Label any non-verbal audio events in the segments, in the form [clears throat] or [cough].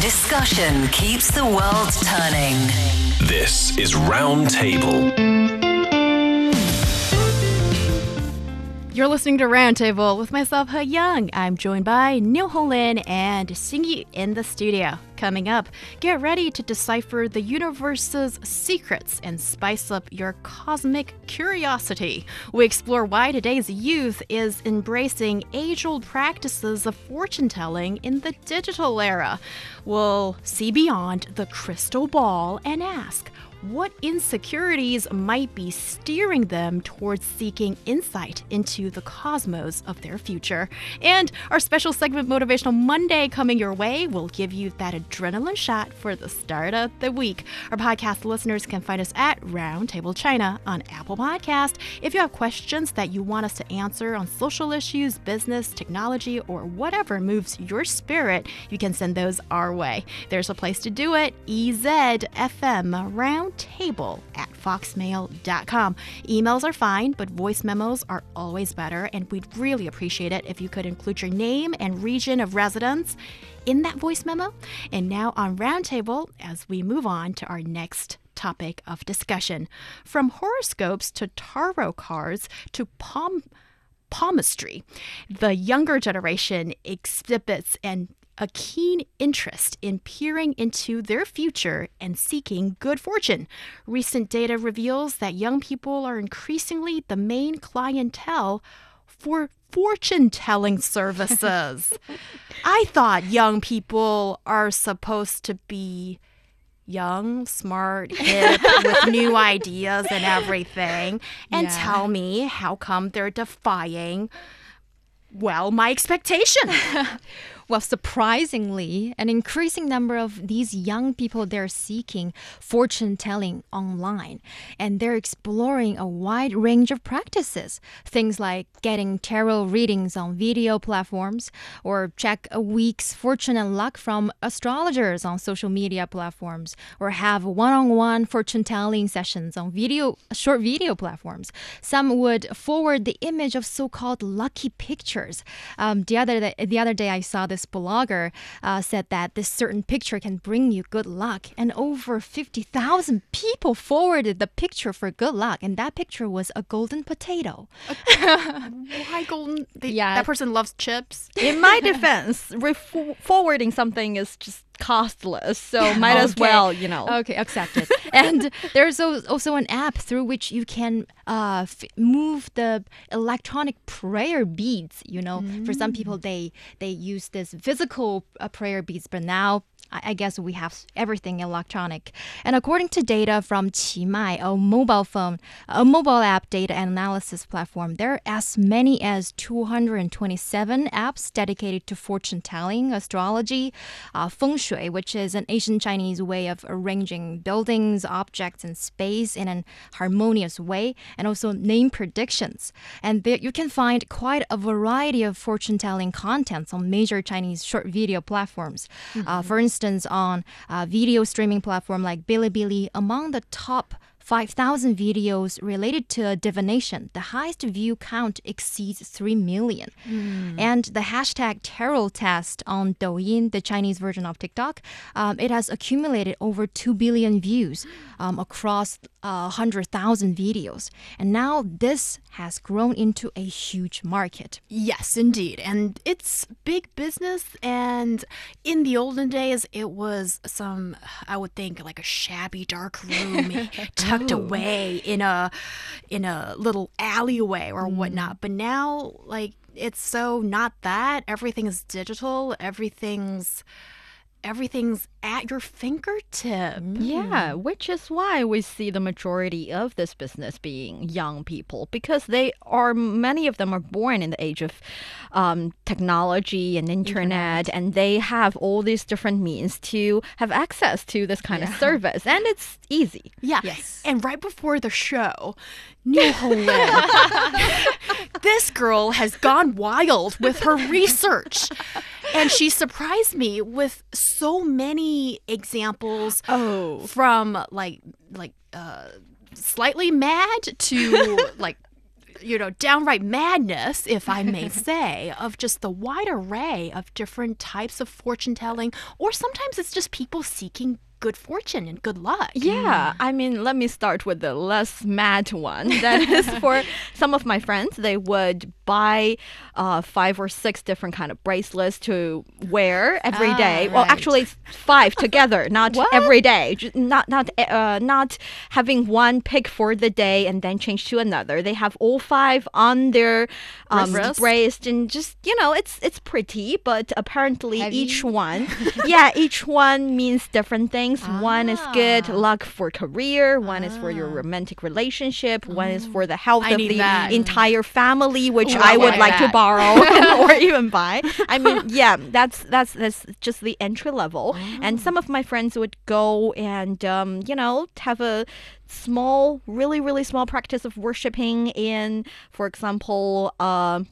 Discussion keeps the world turning. This is Roundtable. You're listening to Roundtable with myself, Heyang. I'm joined by Niu Honglin and Xingyu in the studio. Coming up, get ready to decipher the universe's secrets and spice up your cosmic curiosity. We explore why today's youth is embracing age old practices of fortune telling in the digital era. We'll see beyond the crystal ball and ask, what insecurities might be steering them towards seeking insight into the cosmos of their future. And our special segment, Motivational Monday, coming your way, will give you that adrenaline shot for the start of the week. Our podcast listeners can find us at Roundtable China on Apple Podcast. If you have questions that you want us to answer on social issues, business, technology, or whatever moves your spirit, you can send those our way. There's a place to do it, EZFM Round table at foxmail.com. Emails are fine, but voice memos are always better, and we'd really appreciate it if you could include your name and region of residence in that voice memo. And now on Roundtable, as we move on to our next topic of discussion. From horoscopes to tarot cards to palm palmistry, the younger generation exhibits and a keen interest in peering into their future and seeking good fortune. Recent data reveals that young people are increasingly the main clientele for fortune telling services. [laughs] I thought young people are supposed to be young, smart, hip, with [laughs] new ideas and everything, and Yeah. tell me how come they're defying, well, my expectation. [laughs] Well, surprisingly, an increasing number of these young people they're seeking fortune telling online, and they're exploring a wide range of practices. Things like getting tarot readings on video platforms, or check a week's fortune and luck from astrologers on social media platforms, or have one-on-one fortune telling sessions on video short video platforms. Some would forward the image of so-called lucky pictures. Um, the other the other day, I saw this blogger uh, said that this certain picture can bring you good luck, and over fifty thousand people forwarded the picture for good luck, and that picture was a golden potato. [laughs] Why golden? Yeah. That person loves chips. in my [laughs] defense, forwarding something is just costless, so might as well, you know. Okay, accepted. and [laughs] there's also an app through which you can uh, f- move the electronic prayer beads. You know, for some people they they use this physical uh, prayer beads, but now. I guess we have everything electronic. And according to data from Qimai, a mobile phone, a mobile app data analysis platform, there are as many as 227 apps dedicated to fortune telling, astrology, uh, feng shui, which is an Asian Chinese way of arranging buildings, objects, and space in an harmonious way, and also name predictions. And there you can find quite a variety of fortune telling contents on major Chinese short video platforms. Uh, for instance, on uh, video streaming platform like Bilibili, among the top 5,000 videos related to divination, the highest view count exceeds 3 million. And the hashtag tarot test on Douyin, the Chinese version of TikTok, um, it has accumulated over 2 billion views um, across uh, 100,000 videos. And now this has grown into a huge market. Yes, indeed. And it's big business. And in the olden days, it was some, I would think, like a shabby, dark room [laughs] tucked away in a in a little alleyway or whatnot. But now, like, it's so not that. Everything is digital. Everything's everything's at your fingertip. Yeah, which is why we see the majority of this business being young people because they are many of them are born in the age of um, technology and internet, and they have all these different means to have access to this kind of service, and it's easy. Yeah. Yes. And right before the show, Niu Honglin, [laughs] [laughs] this girl has gone wild with her research. And she surprised me with so many examples Oh. from like like uh slightly mad to [laughs] like you know, downright madness, if I may [laughs] say, of just the wide array of different types of fortune telling, or sometimes it's just people seeking good fortune and good luck. Yeah, I mean, let me start with the less mad one. [laughs] That is for some of my friends. They would buy uh, five or six different kind of bracelets to wear every day. Ah, Well, right. actually, five together, [laughs] not every day. Not not uh, not having one pick for the day and then change to another. They have all five on their um, Wrist? bracelet and just you know, it's it's pretty, but apparently Heavy? each one, [laughs] yeah, each one means different things. One is good Ah. luck for career, one is for your romantic relationship, one is for the health I of the that. entire family, which Ooh, I I would like like to borrow [laughs] [laughs] or even buy. I mean, yeah, that's that's that's just the entry level. And some of my friends would go and um, you know have a small, really really small practice of worshiping in, for example, um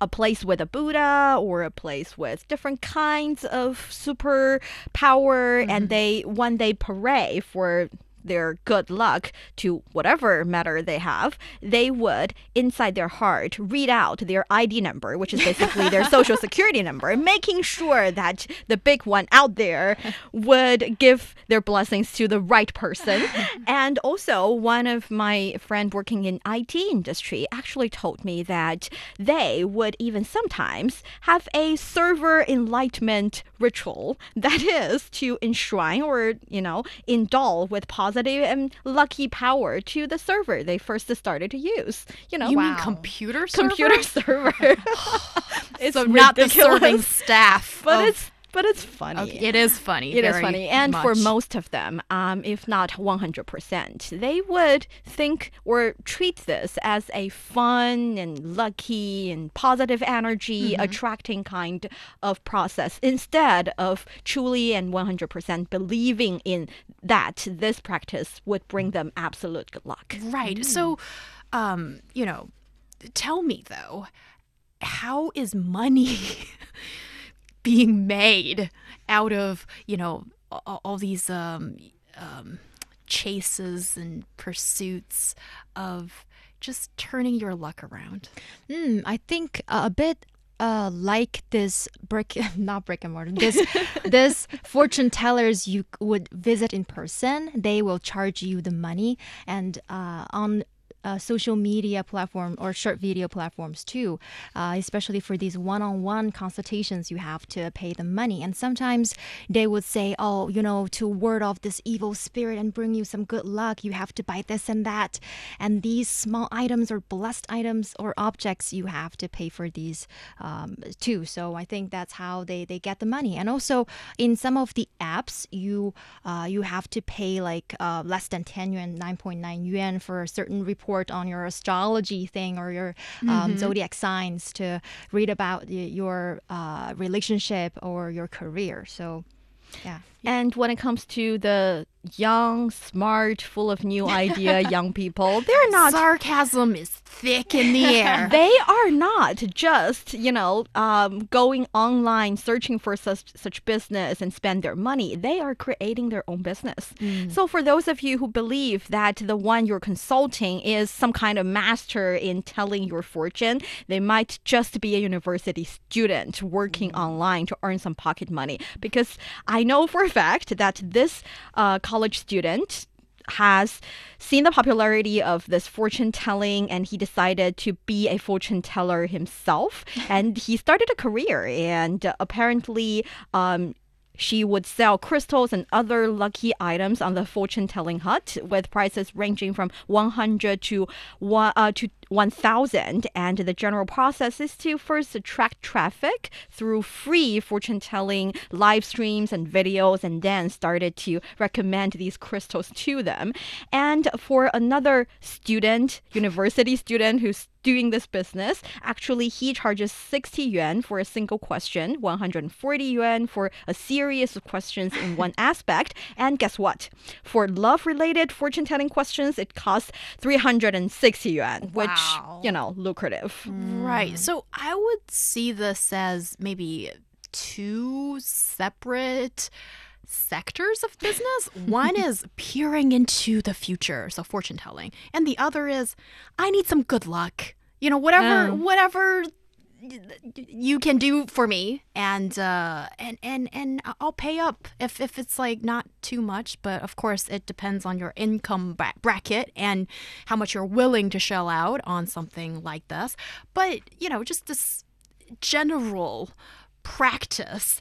a place with a Buddha or a place with different kinds of super power, and mm-hmm. they one day pray for their good luck to whatever matter they have, they would inside their heart read out their ID number, which is basically their [laughs] social security number, making sure that the big one out there would give their blessings to the right person. [laughs] and also, one of my friend working in IT industry actually told me that they would even sometimes have a server enlightenment ritual that is to enshrine or you know indulge with positive and lucky power to the server they first started to use. You know You mean computer server? computer server? [laughs] it's so not the serving staff. but of- it's but it's funny Okay, it is funny. it is funny. And for most of them, um, if not 100%, they would think or treat this as a fun and lucky and positive energy Mm-hmm. attracting kind of process instead of truly and 100% believing in that this practice would bring them absolute good luck. Right. So, um, you know, tell me though, how is money [laughs] being made out of, you know, all, all these um, um, chases and pursuits of just turning your luck around? Hmm, I think a bit uh, like this brick, [laughs] not brick and mortar. This [laughs] this fortune tellers you would visit in person. They will charge you the money, and uh, on uh, social media platform or short video platforms too, uh, especially for these one-on-one consultations, you have to pay the money. And sometimes they would say, "Oh, you know, to ward off this evil spirit and bring you some good luck, you have to buy this and that." And these small items or blessed items or objects, you have to pay for these um, too. So I think that's how they, they get the money. And also in some of the apps, you uh, you have to pay like uh, less than 10 yuan, 9.9 yuan for a certain report on your astrology thing or your um, zodiac signs to read about y- your uh, relationship or your career. So yeah. And when it comes to the young, smart, full of new [laughs] idea young people, they're not Sarcasm is thick in the air. [laughs] they are not just you know um, going online searching for such such business and spend their money. They are creating their own business. So for those of you who believe that the one you're consulting is some kind of master in telling your fortune they might just be a university student working online to earn some pocket money. Because i know for a fact that this uh, college student has seen the popularity of this fortune telling and he decided to be a fortune teller himself. [laughs] And he started a career and apparently um she would sell crystals and other lucky items on the fortune telling hut with prices ranging from 100 to one uh, to 1000 and the general process is to first attract traffic through free fortune telling live streams and videos and then started to recommend these crystals to them. And for another student university student who's doing this business. Actually he charges 60 yuan for a single question 140 yuan for a series of questions in one [laughs] aspect. And guess what? For love related fortune telling questions it costs 360 yuan which you know lucrative. Right. Hmm. So I would see this as maybe two separate sectors of business. One [laughs] is peering into the future, so fortune telling, and the other is I need some good luck. You know, whatever, Oh. whatever you can do for me and uh and and and I'll pay up if if it's like not too much but of course it depends on your income bracket and how much you're willing to shell out on something like this but you know just this general practice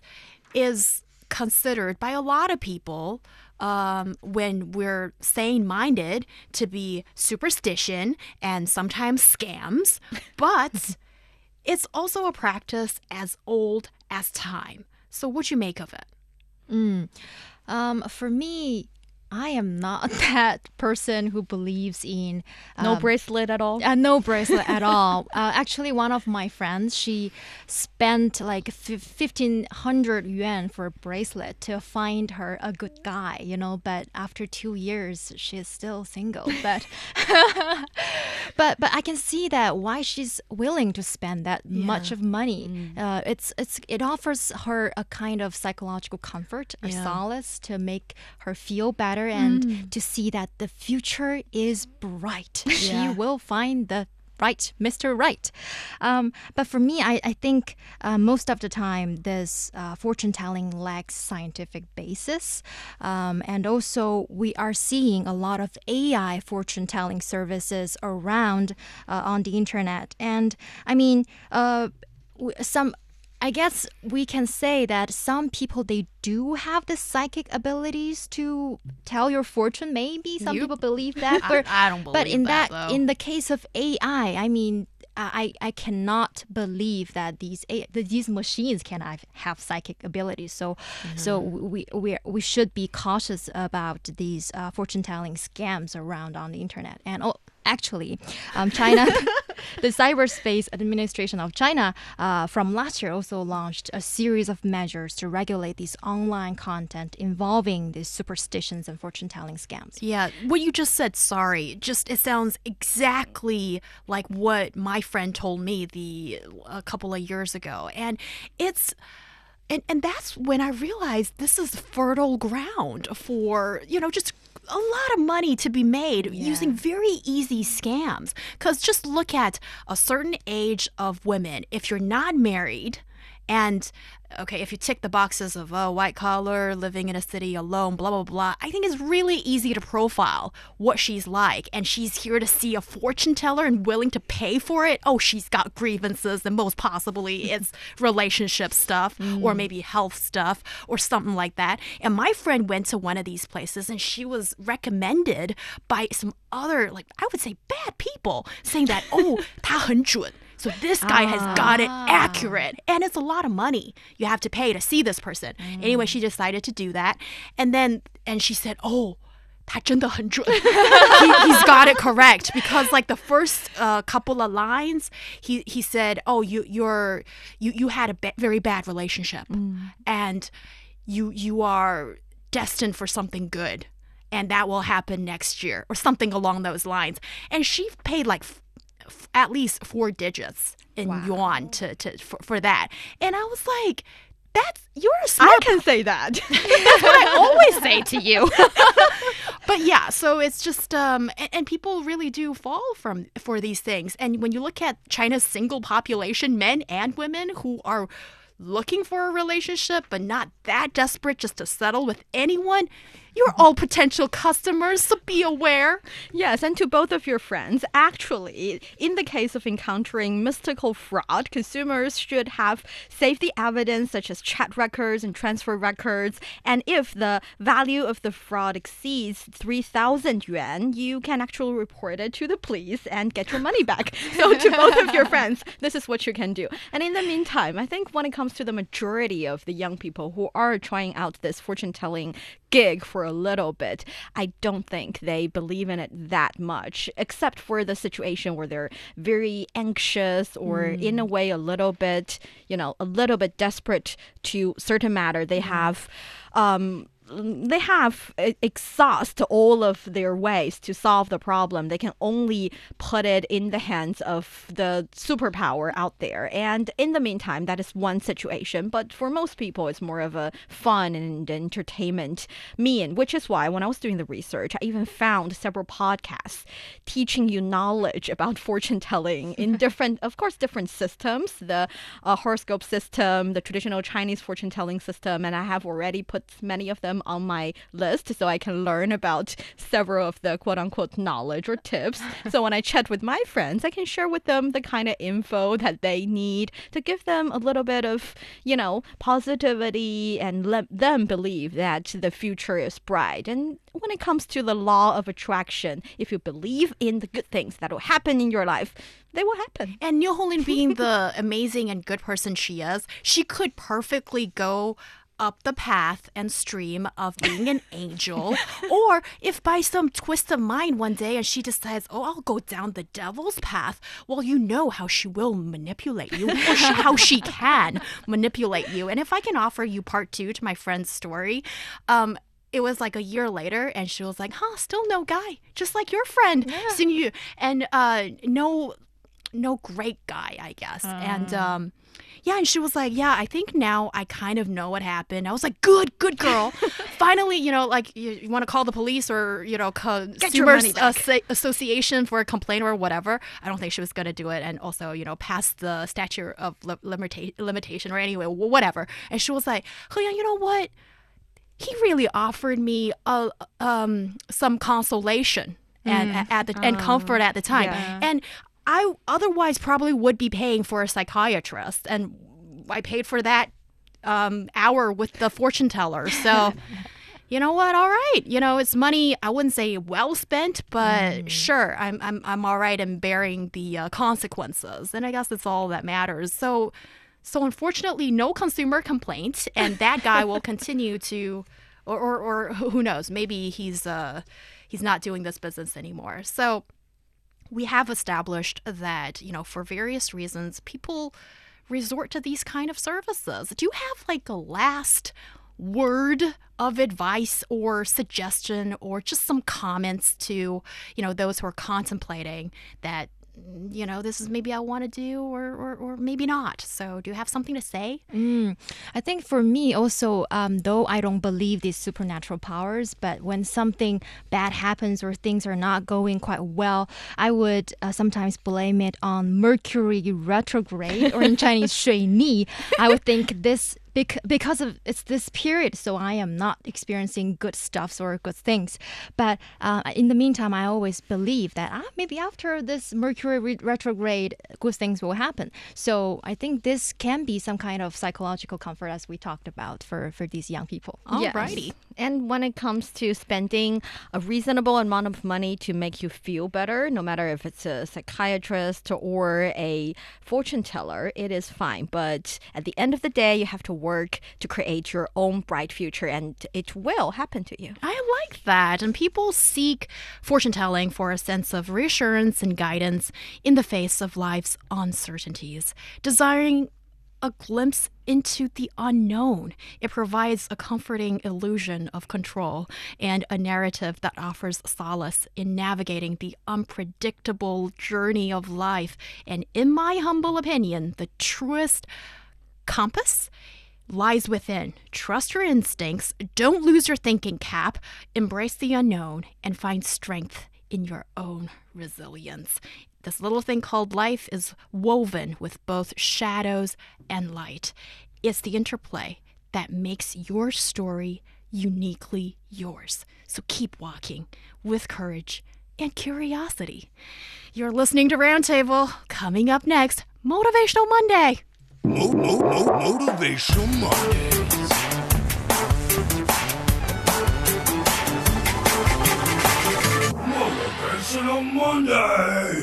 is considered by a lot of people um, when we're sane minded to be superstition and sometimes scams, [laughs] but it's also a practice as old as time. So, what do you make of it? Um, for me, I am not [laughs] that person who believes in No um, bracelet at all. Uh, no bracelet at all. [laughs] Uh, actually, one of my friends, she spent like fifteen hundred yuan for a bracelet to find her a good guy, you know. But after two years, she's still single. [laughs] But but but I can see that why she's willing to spend that much of money. Uh, it's it's it offers her a kind of psychological comfort or Yeah. solace to make her feel better and to see that the future is bright. [laughs] She will find the right Mr. Right. Um, but for me, I, I think uh, most of the time this uh, fortune telling lacks scientific basis. Um, and also, we are seeing a lot of AI fortune telling services around uh, on the internet. And I mean, uh, some. I guess we can say that some people they do have the psychic abilities to tell your fortune. Maybe some You- people believe [laughs] that, but I don't But in that, that, in the case of AI, I mean, I I cannot believe that these these machines can have, have psychic abilities. So so we we we should be cautious about these uh, fortune telling scams around on the internet. And oh, actually, um, China, [laughs] the Cyberspace Administration of China, uh, from last year also launched a series of measures to regulate these online content involving these superstitions and fortune telling scams. Yeah, what you just said, sorry, just it sounds exactly like what my friend told me the a couple of years ago. And it's and and that's when I realized this is fertile ground for, you know, just a lot of money to be made using very easy scams. Cuz just look at a certain age of women if you're not married and okay, if you tick the boxes of oh, white collar, living in a city alone, blah blah blah, I think it's really easy to profile what she's like. And she's here to see a fortune teller and willing to pay for it. Oh, she's got grievances, and most possibly it's [laughs] relationship stuff or maybe health stuff or something like that. And my friend went to one of these places and she was recommended by some other, like I would say, bad people saying that oh, [laughs] 他很准. So this guy has got it accurate. And it's a lot of money you have to pay to see this person. Anyway, she decided to do that. And then, and she said, oh, 他真的很准. [laughs] he, he's got it correct because like the first uh, couple of lines, he, he said, oh, you, you're, you, you had a ba- very bad relationship and you, you are destined for something good and that will happen next year or something along those lines. And she paid like f- at least four digits in yuan to, to for, for that. And I was like, that's you're a smart I can say that. [laughs] that's what I [laughs] always say to you. [laughs] but yeah, so it's just um and, and people really do fall from for these things. And when you look at China's single population, men and women who are looking for a relationship but not that desperate just to settle with anyone, you're all potential customers, so be aware. Yes, and to both of your friends, actually, in the case of encountering mystical fraud, consumers should have safety evidence such as chat records and transfer records. And if the value of the fraud exceeds 3,000 yuan, you can actually report it to the police and get your money back. [laughs] So, to both of your friends, this is what you can do. And in the meantime, I think when it comes to the majority of the young people who are trying out this fortune telling gig for a little bit, I don't think they believe in it that much, except for the situation where they're very anxious or in a way a little bit, you know, a little bit desperate to certain matter. They have. Um they have e- exhaust all of their ways to solve the problem. They can only put it in the hands of the superpower out there. And in the meantime, that is one situation. But for most people, it's more of a fun and entertainment mean, which is why when I was doing the research, I even found several podcasts teaching you knowledge about [laughs] fortune telling in [laughs] different, of course, different systems the uh, horoscope system, the traditional Chinese fortune telling system. And I have already put many of them on my list so I can learn about several of the quote unquote knowledge or tips. so when I chat with my friends, I can share with them the kind of info that they need to give them a little bit of, you know, positivity and let them believe that the future is bright. And when it comes to the law of attraction, if you believe in the good things that will happen in your life, they will happen. And Niu Honglin, being [laughs] the amazing and good person she is, she could perfectly go up the path and stream of being an [laughs] angel. or if by some twist of mind one day and she decides, oh, I'll go down the devil's path, well, you know how she will manipulate you, or she, how she can manipulate you. And if I can offer you part two to my friend's story, um, it was like a year later and she was like huh still no guy just like your friend yeah. you and uh no no great guy i guess and um yeah, and she was like, "Yeah, I think now I kind of know what happened." I was like, "Good, good girl." [laughs] Finally, you know, like you, you want to call the police or you know, consumer association for a complaint or whatever. I don't think she was gonna do it, and also you know, pass the statute of li- limita- limitation or anyway, whatever. And she was like, "Oh yeah, you know what?" He really offered me a, um, some consolation and mm. at the and comfort at the time. Yeah. And I otherwise probably would be paying for a psychiatrist, and I paid for that um, hour with the fortune teller. So, [laughs] you know what? All right, you know it's money. I wouldn't say well spent, but mm. sure, I'm I'm I'm all right in bearing the uh, consequences, and I guess that's all that matters. So, so unfortunately, no consumer complaint, and that guy will [laughs] continue to, or or, or who knows? Maybe he's uh he's not doing this business anymore. So we have established that, you know, for various reasons, people resort to these kind of services. Do you have like a last word of advice or suggestion or just some comments to, you know, those who are contemplating that you know, this is maybe I want to do or, or, or, maybe not. So, do you have something to say? Mm, I think for me, also, um, though I don't believe these supernatural powers, but when something bad happens or things are not going quite well, I would uh, sometimes blame it on Mercury retrograde or in Chinese, [laughs] 水逆. I would think this because of it's this period, so I am not experiencing good stuffs or good things. But uh, in the meantime, I always believe that ah, maybe after this Mercury re- retrograde, good things will happen. So I think this can be some kind of psychological comfort, as we talked about for for these young people. Alrighty. Yes. And when it comes to spending a reasonable amount of money to make you feel better, no matter if it's a psychiatrist or a fortune teller, it is fine. But at the end of the day, you have to work to create your own bright future, and it will happen to you. I like that. And people seek fortune telling for a sense of reassurance and guidance in the face of life's uncertainties, desiring a glimpse into the unknown. It provides a comforting illusion of control and a narrative that offers solace in navigating the unpredictable journey of life. And in my humble opinion, the truest compass lies within. Trust your instincts, don't lose your thinking cap, embrace the unknown, and find strength in your own resilience. This little thing called life is woven with both shadows and light. It's the interplay that makes your story uniquely yours. So keep walking with courage and curiosity. You're listening to Roundtable. Coming up next, Motivational Monday. Mo- mo- mo- motivational Mondays. Motivational Mondays.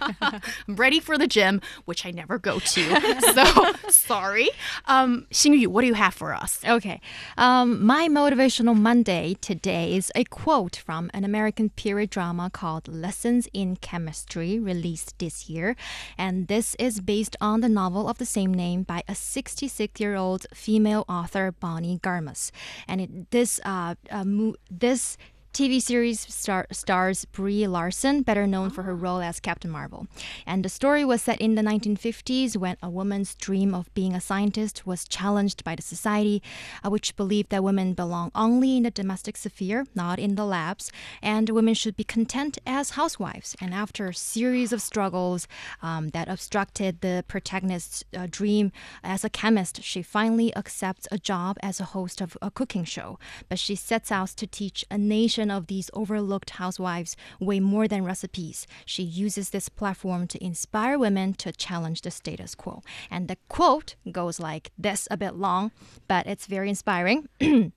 [laughs] I'm ready for the gym, which I never go to. [laughs] so sorry. Um, Xingyu, what do you have for us? Okay. Um, my motivational Monday today is a quote from an American period drama called Lessons in Chemistry, released this year. And this is based on the novel of the same name by a 66 year old female author, Bonnie Garmus. And it, this, uh, uh, mo- this TV series star- stars Brie Larson, better known for her role as Captain Marvel. And the story was set in the 1950s when a woman's dream of being a scientist was challenged by the society, uh, which believed that women belong only in the domestic sphere, not in the labs, and women should be content as housewives. And after a series of struggles um, that obstructed the protagonist's uh, dream as a chemist, she finally accepts a job as a host of a cooking show. But she sets out to teach a nation of these overlooked housewives way more than recipes. She uses this platform to inspire women to challenge the status quo. And the quote goes like this a bit long, but it's very inspiring. [clears throat]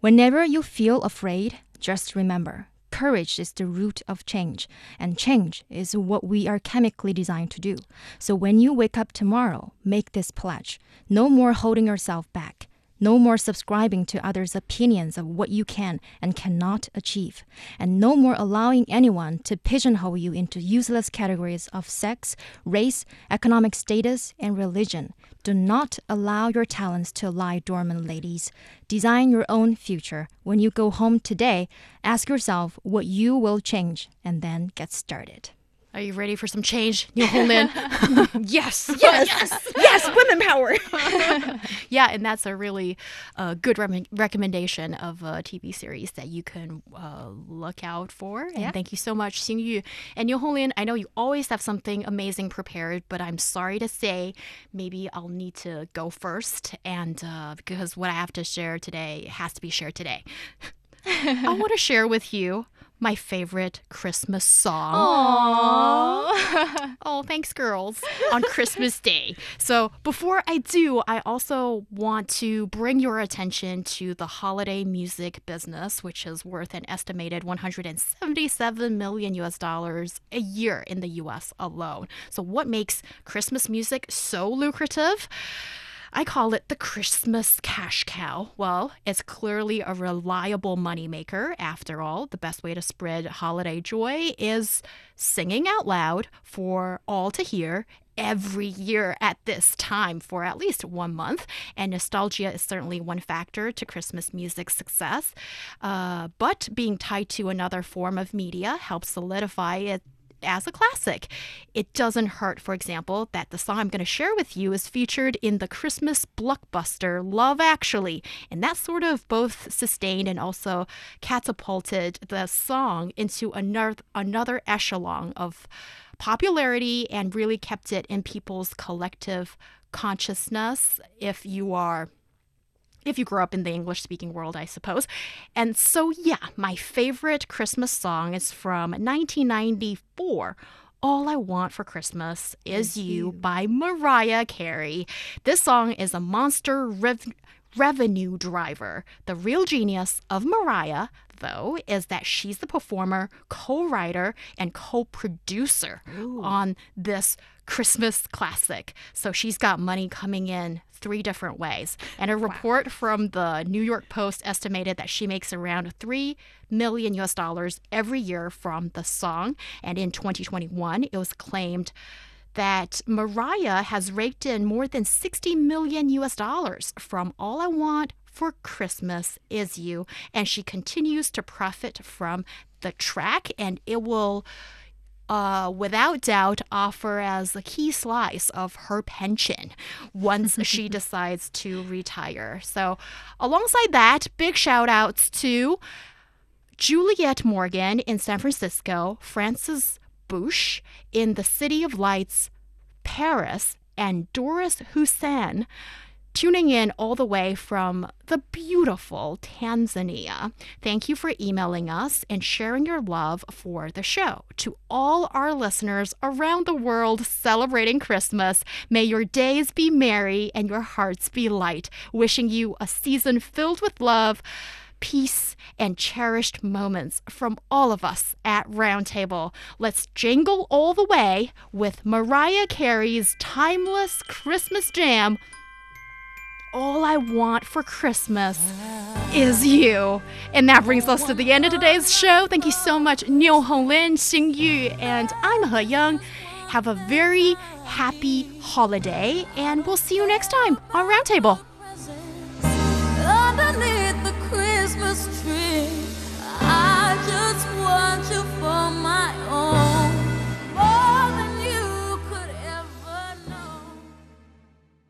Whenever you feel afraid, just remember courage is the root of change, and change is what we are chemically designed to do. So when you wake up tomorrow, make this pledge no more holding yourself back. No more subscribing to others' opinions of what you can and cannot achieve. And no more allowing anyone to pigeonhole you into useless categories of sex, race, economic status, and religion. Do not allow your talents to lie dormant, ladies. Design your own future. When you go home today, ask yourself what you will change and then get started. Are you ready for some change, Niu Honglin? [laughs] Yes, yes, yes, yes, women power. [laughs] yeah, and that's a really uh, good re- recommendation of a TV series that you can uh, look out for. And Yeah. thank you so much, Xingyu. And Niu Honglin, I know you always have something amazing prepared, but I'm sorry to say maybe I'll need to go first. And uh, because what I have to share today has to be shared today. [laughs] I want to share with you my favorite Christmas song. Aww. [laughs] Oh, thanks, girls, on Christmas Day. So, before I do, I also want to bring your attention to the holiday music business, which is worth an estimated 177 million US dollars a year in the US alone. So, what makes Christmas music so lucrative? I call it the Christmas cash cow. Well, it's clearly a reliable moneymaker. After all, the best way to spread holiday joy is singing out loud for all to hear every year at this time for at least one month. And nostalgia is certainly one factor to Christmas music's success. Uh, but being tied to another form of media helps solidify it as a classic. It doesn't hurt, for example, that the song I'm going to share with you is featured in the Christmas blockbuster Love Actually. And that sort of both sustained and also catapulted the song into another, another echelon of popularity and really kept it in people's collective consciousness. If you are if you grew up in the English speaking world, I suppose. And so, yeah, my favorite Christmas song is from 1994. All I Want for Christmas Is You by Mariah Carey. This song is a monster rev- revenue driver. The real genius of Mariah, though, is that she's the performer, co writer, and co producer on this Christmas classic. So she's got money coming in three different ways. And a report from the New York Post estimated that she makes around 3 million US dollars every year from the song. And in 2021, it was claimed that Mariah has raked in more than 60 million US dollars from All I Want for Christmas Is You. And she continues to profit from the track, and it will uh, without doubt, offer as a key slice of her pension once she [laughs] decides to retire. So, alongside that, big shout outs to Juliette Morgan in San Francisco, Francis Bush in the City of Lights, Paris, and Doris Hussein tuning in all the way from the beautiful Tanzania. Thank you for emailing us and sharing your love for the show. To all our listeners around the world celebrating Christmas, may your days be merry and your hearts be light. Wishing you a season filled with love peace, and cherished moments from all of us at Roundtable. Let's jingle all the way with Mariah Carey's timeless Christmas jam all I want for Christmas is you. And that brings us to the end of today's show. Thank you so much, Niu Honglin, Xingyu, and I'm Heyang. Have a very happy holiday, and we'll see you next time on Roundtable.